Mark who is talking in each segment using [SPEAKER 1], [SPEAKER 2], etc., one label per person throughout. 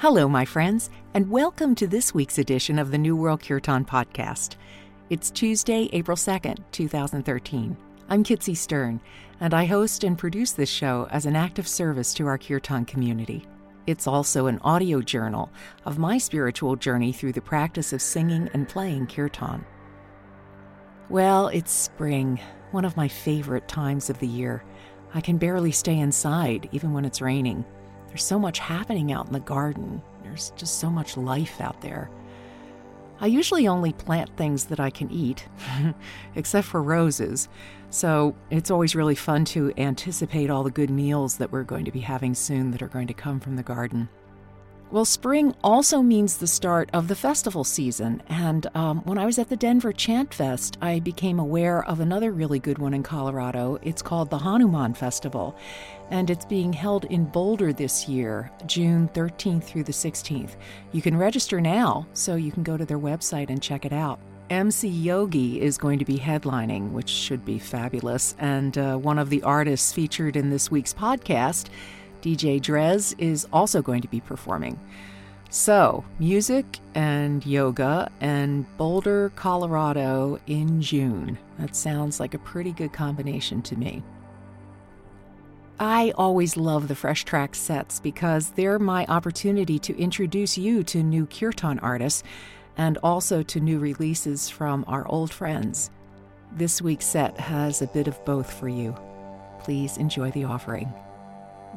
[SPEAKER 1] Hello, my friends, and welcome to this week's edition of the New World Kirtan podcast. It's Tuesday, April 2nd, 2013. I'm Kitsy Stern, and I host and produce this show as an act of service to our Kirtan community. It's also an audio journal of my spiritual journey through the practice of singing and playing Kirtan. Well, it's spring, one of my favorite times of the year. I can barely stay inside, even when it's raining. There's so much happening out in the garden. There's just so much life out there. I usually only plant things that I can eat, except for roses. So it's always really fun to anticipate all the good meals that we're going to be having soon that are going to come from the garden. Well, spring also means the start of the festival season. And um, when I was at the Denver Chant Fest, I became aware of another really good one in Colorado. It's called the Hanuman Festival, and it's being held in Boulder this year, June 13th through the 16th. You can register now, so you can go to their website and check it out. MC Yogi is going to be headlining, which should be fabulous. And uh, one of the artists featured in this week's podcast DJ Drez is also going to be performing. So, music and yoga and Boulder, Colorado in June. That sounds like a pretty good combination to me. I always love the Fresh Track sets because they're my opportunity to introduce you to new kirtan artists and also to new releases from our old friends. This week's set has a bit of both for you. Please enjoy the offering.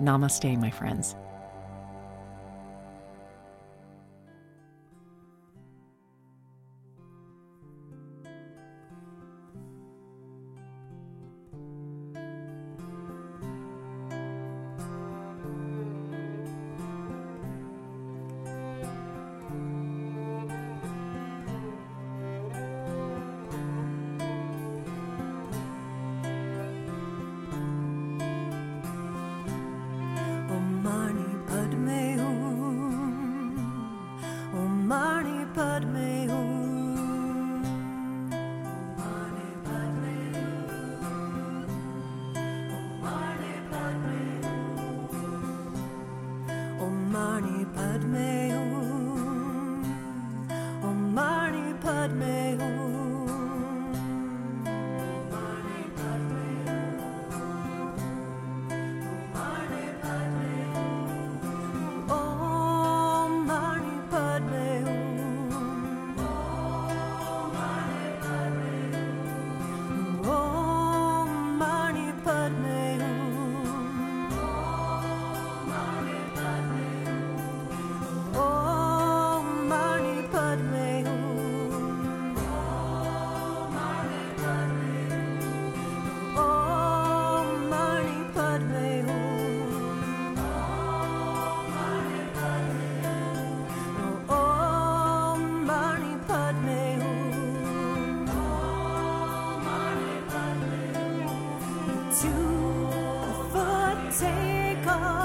[SPEAKER 1] Namaste, my friends.
[SPEAKER 2] take off.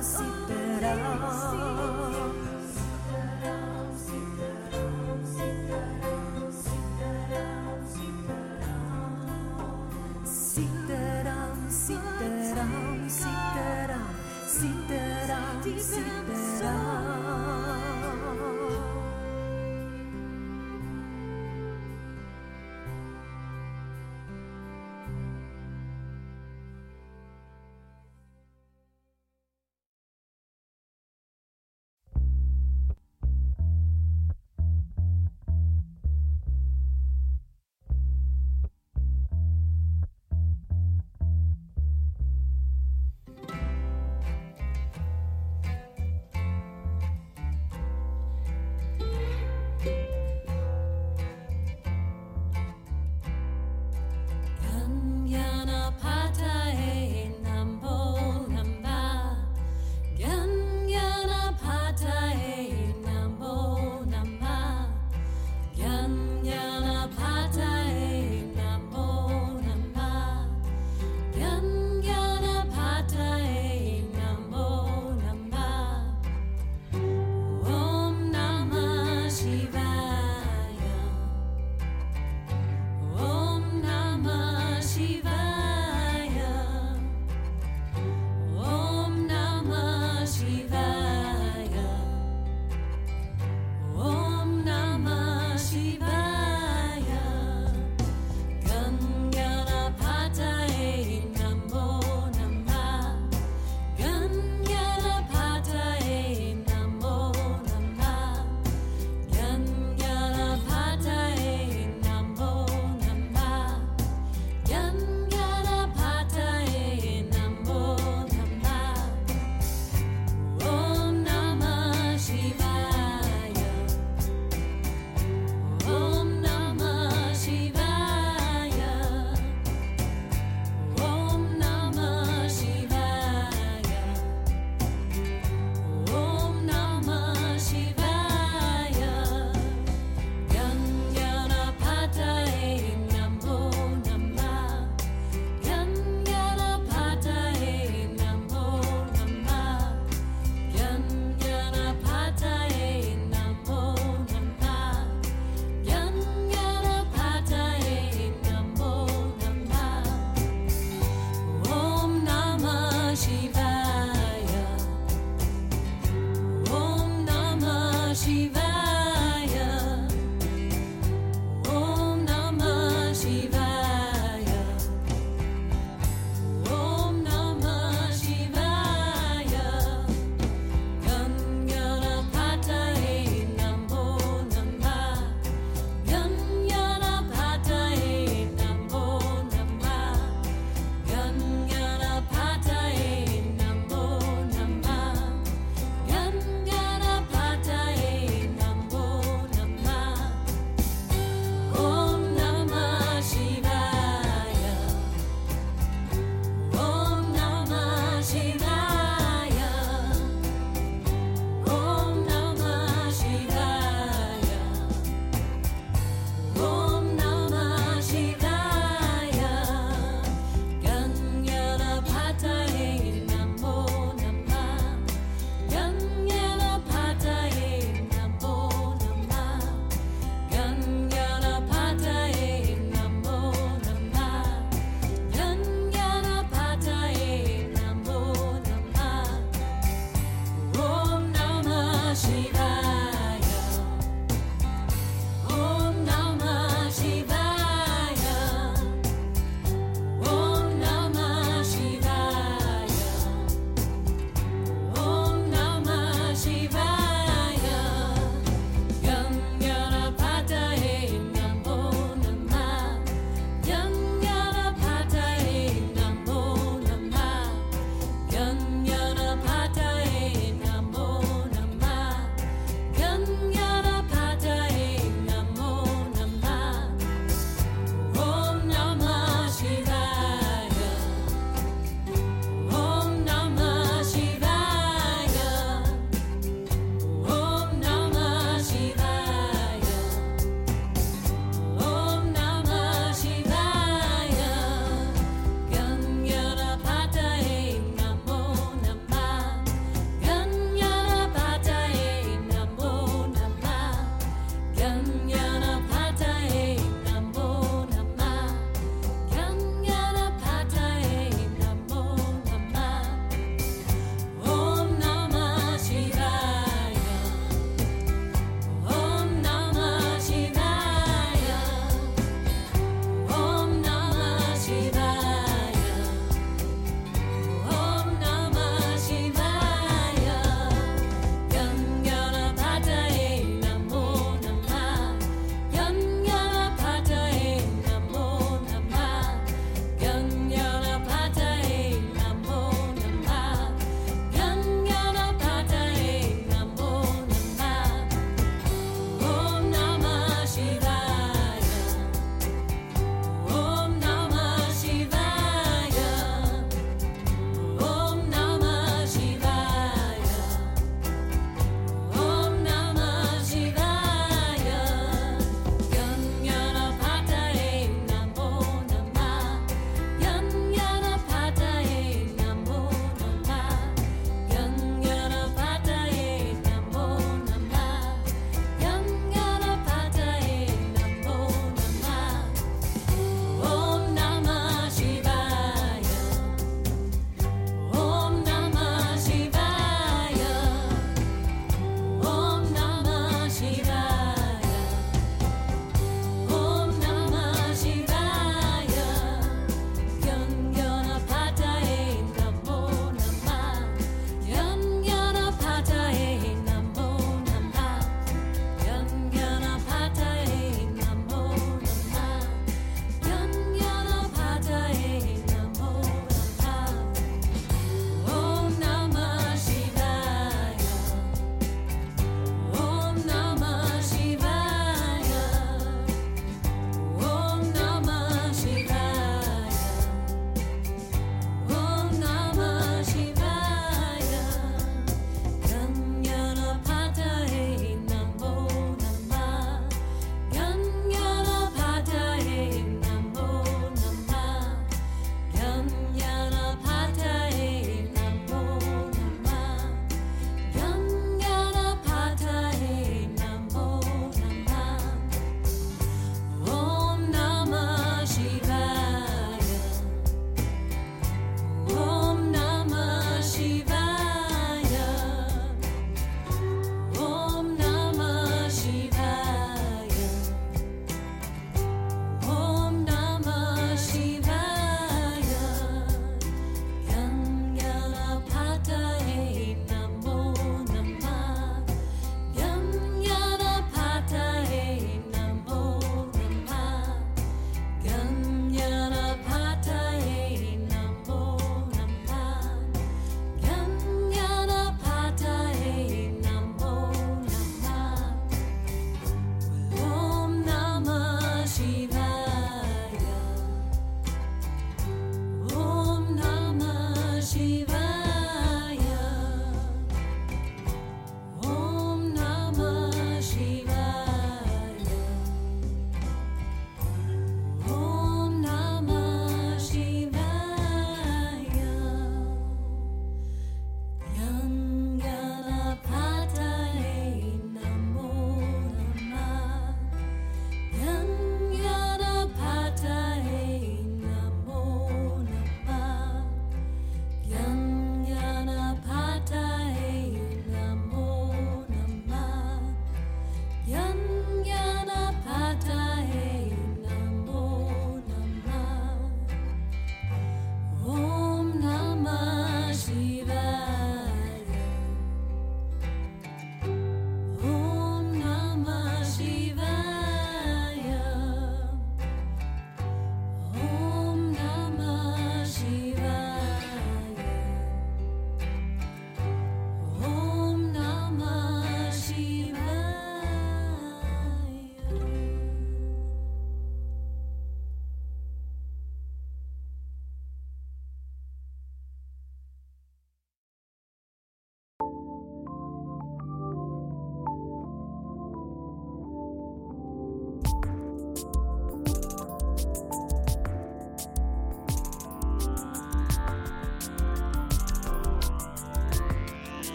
[SPEAKER 2] emancipará.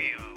[SPEAKER 3] We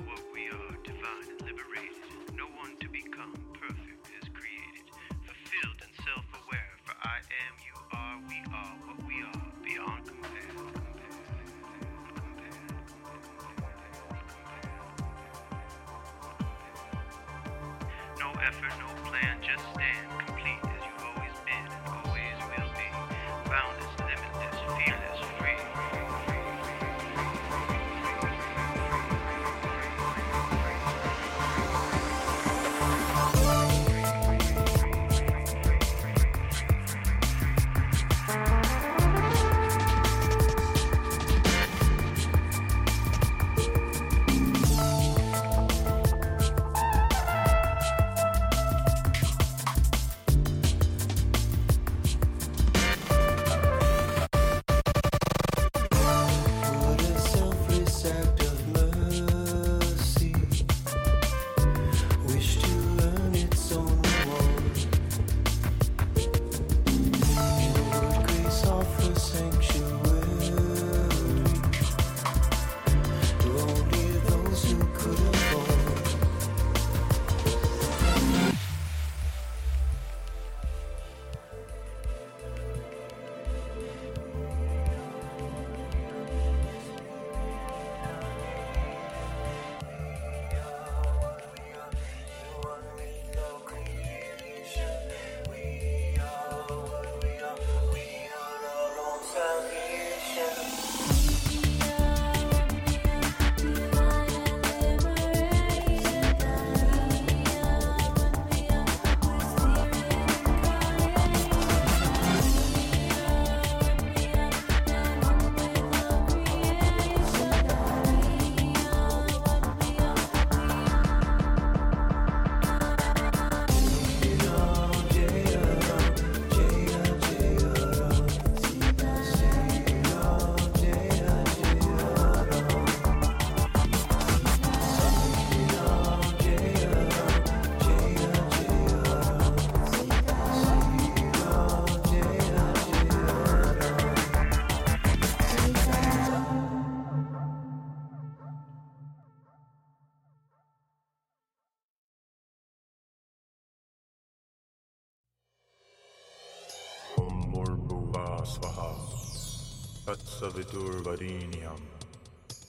[SPEAKER 4] तत्सवितुर्वरेण्यं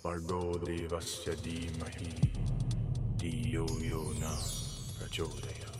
[SPEAKER 4] भर्गो देवस्य धीमहि। धियो यो न प्रचोदयात्।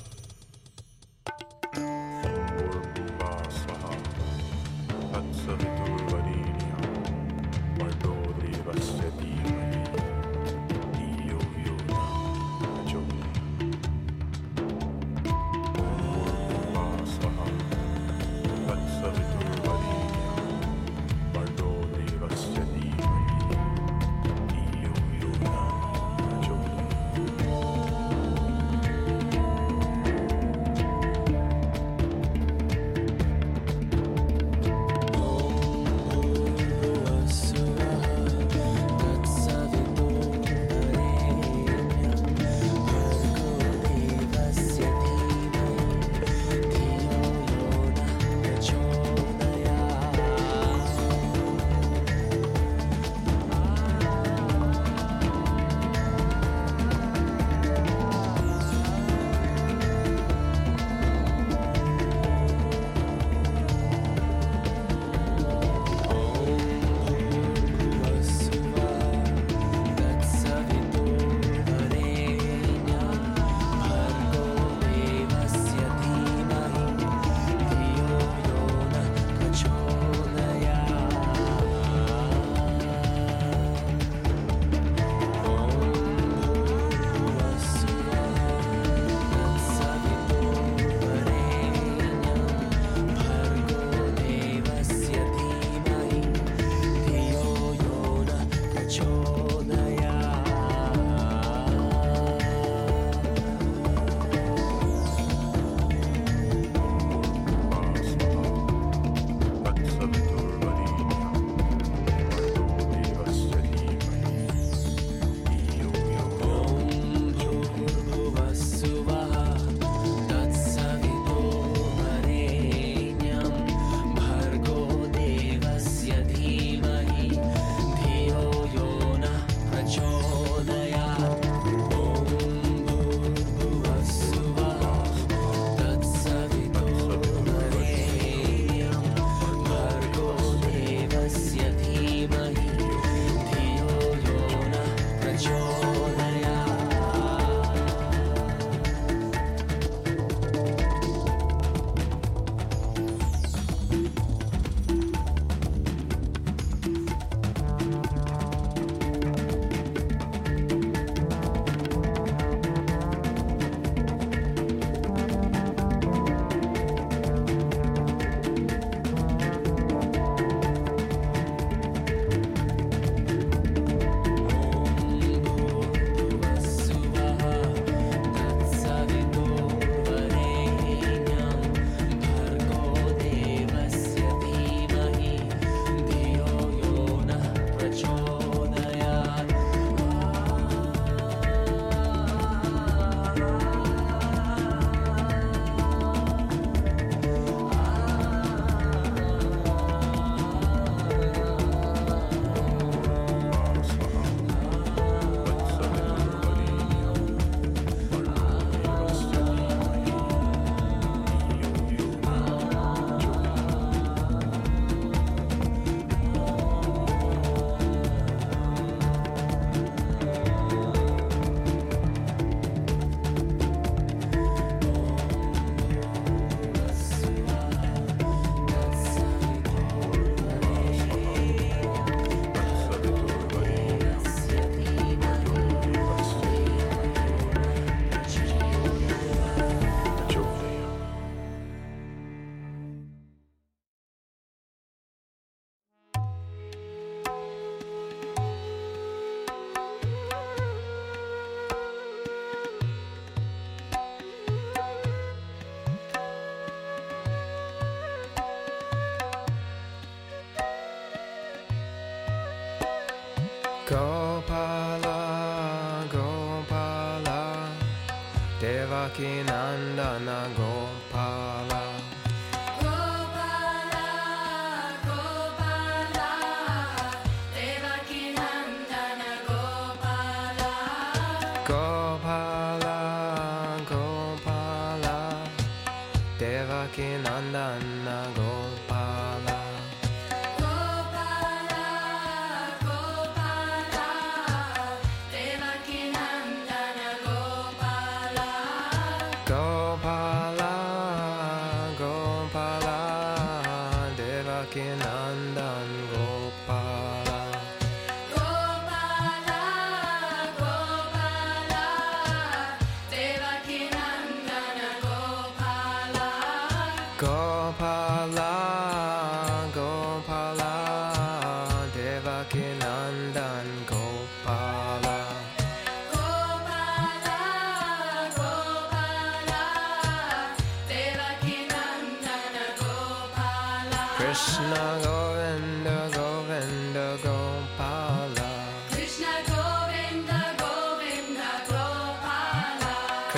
[SPEAKER 5] walking out.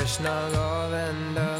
[SPEAKER 6] Krishna Govinda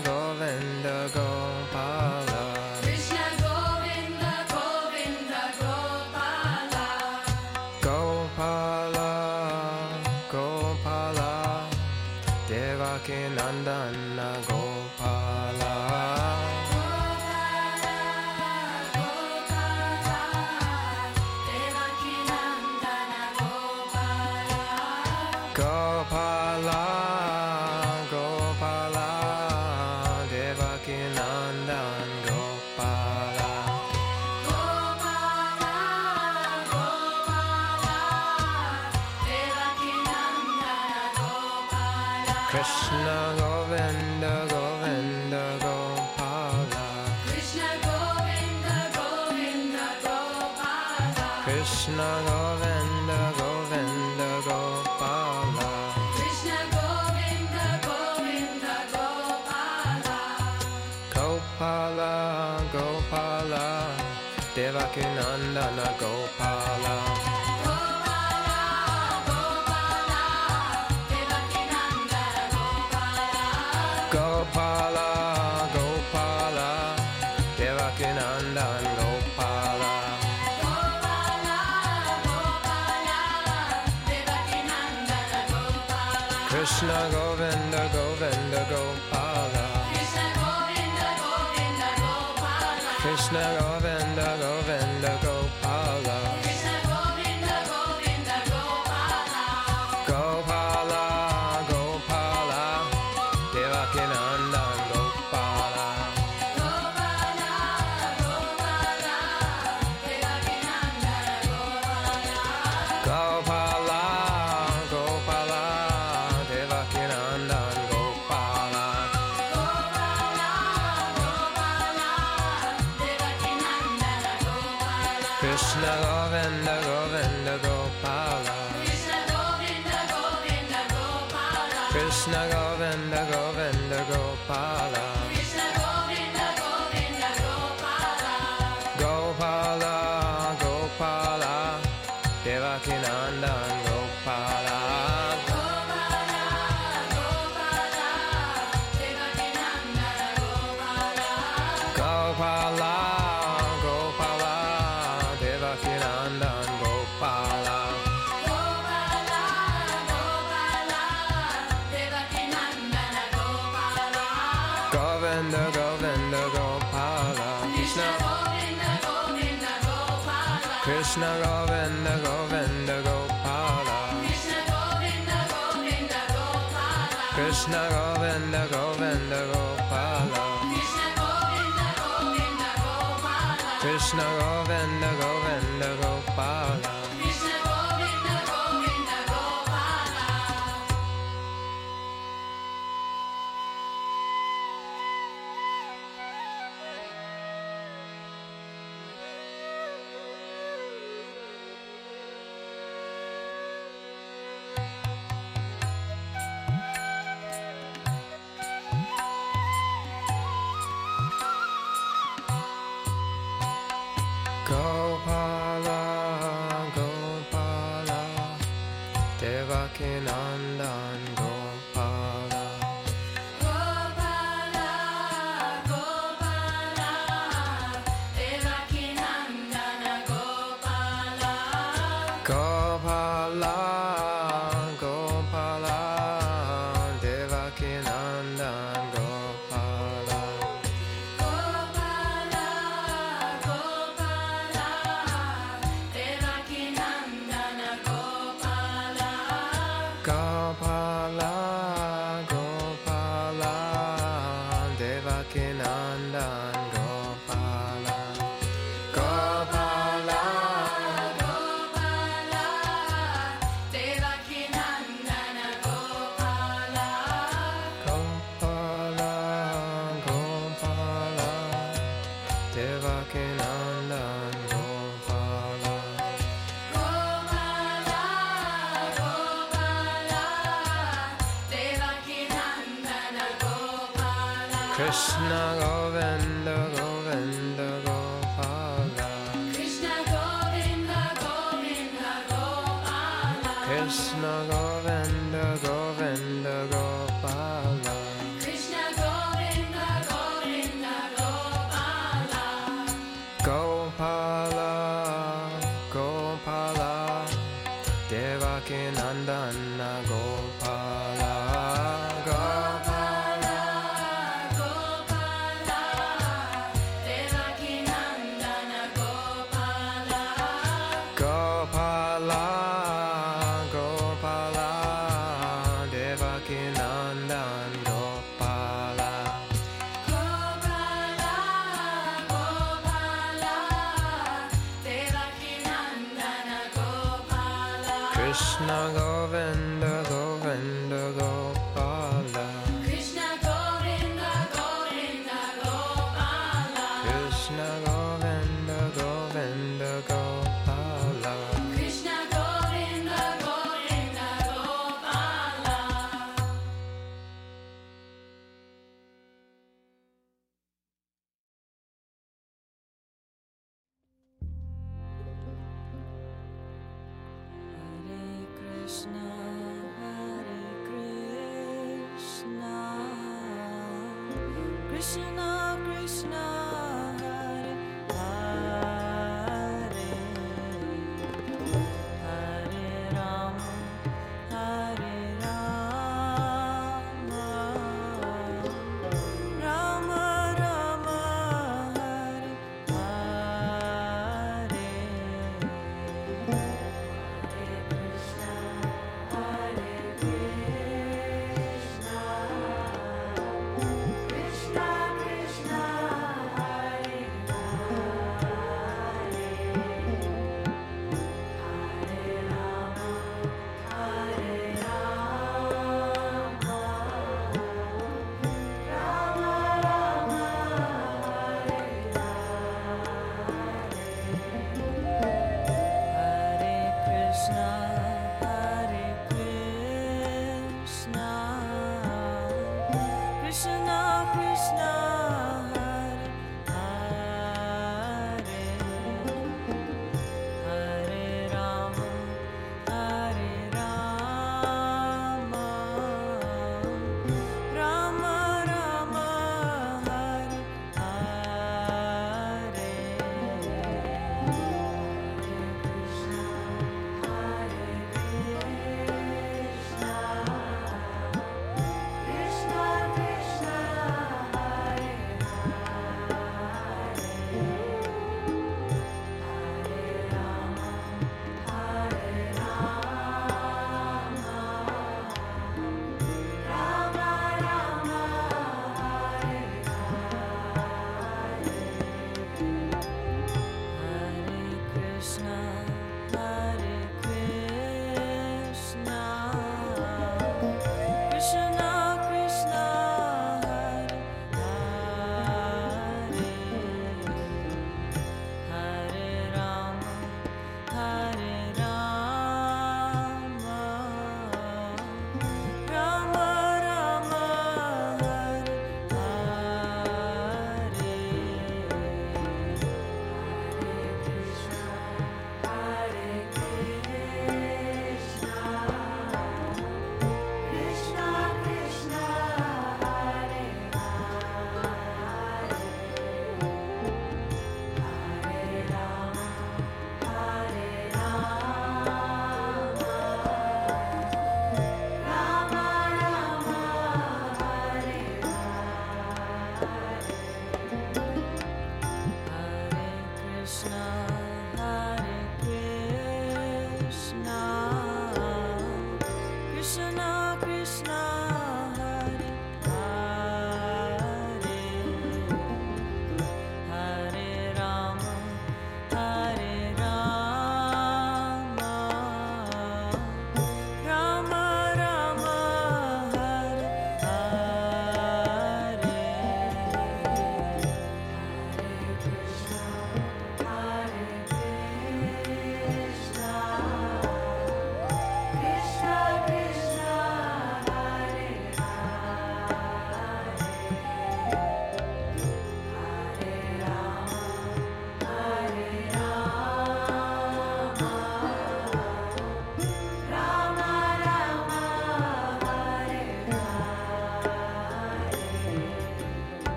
[SPEAKER 5] Krishna Govinda Govinda Gopala.
[SPEAKER 6] Krishna Govinda Govinda Gopala.
[SPEAKER 5] Krishna Govinda Govinda Gopala.
[SPEAKER 6] Krishna Govinda Govinda Gopala.
[SPEAKER 5] Krishna Govinda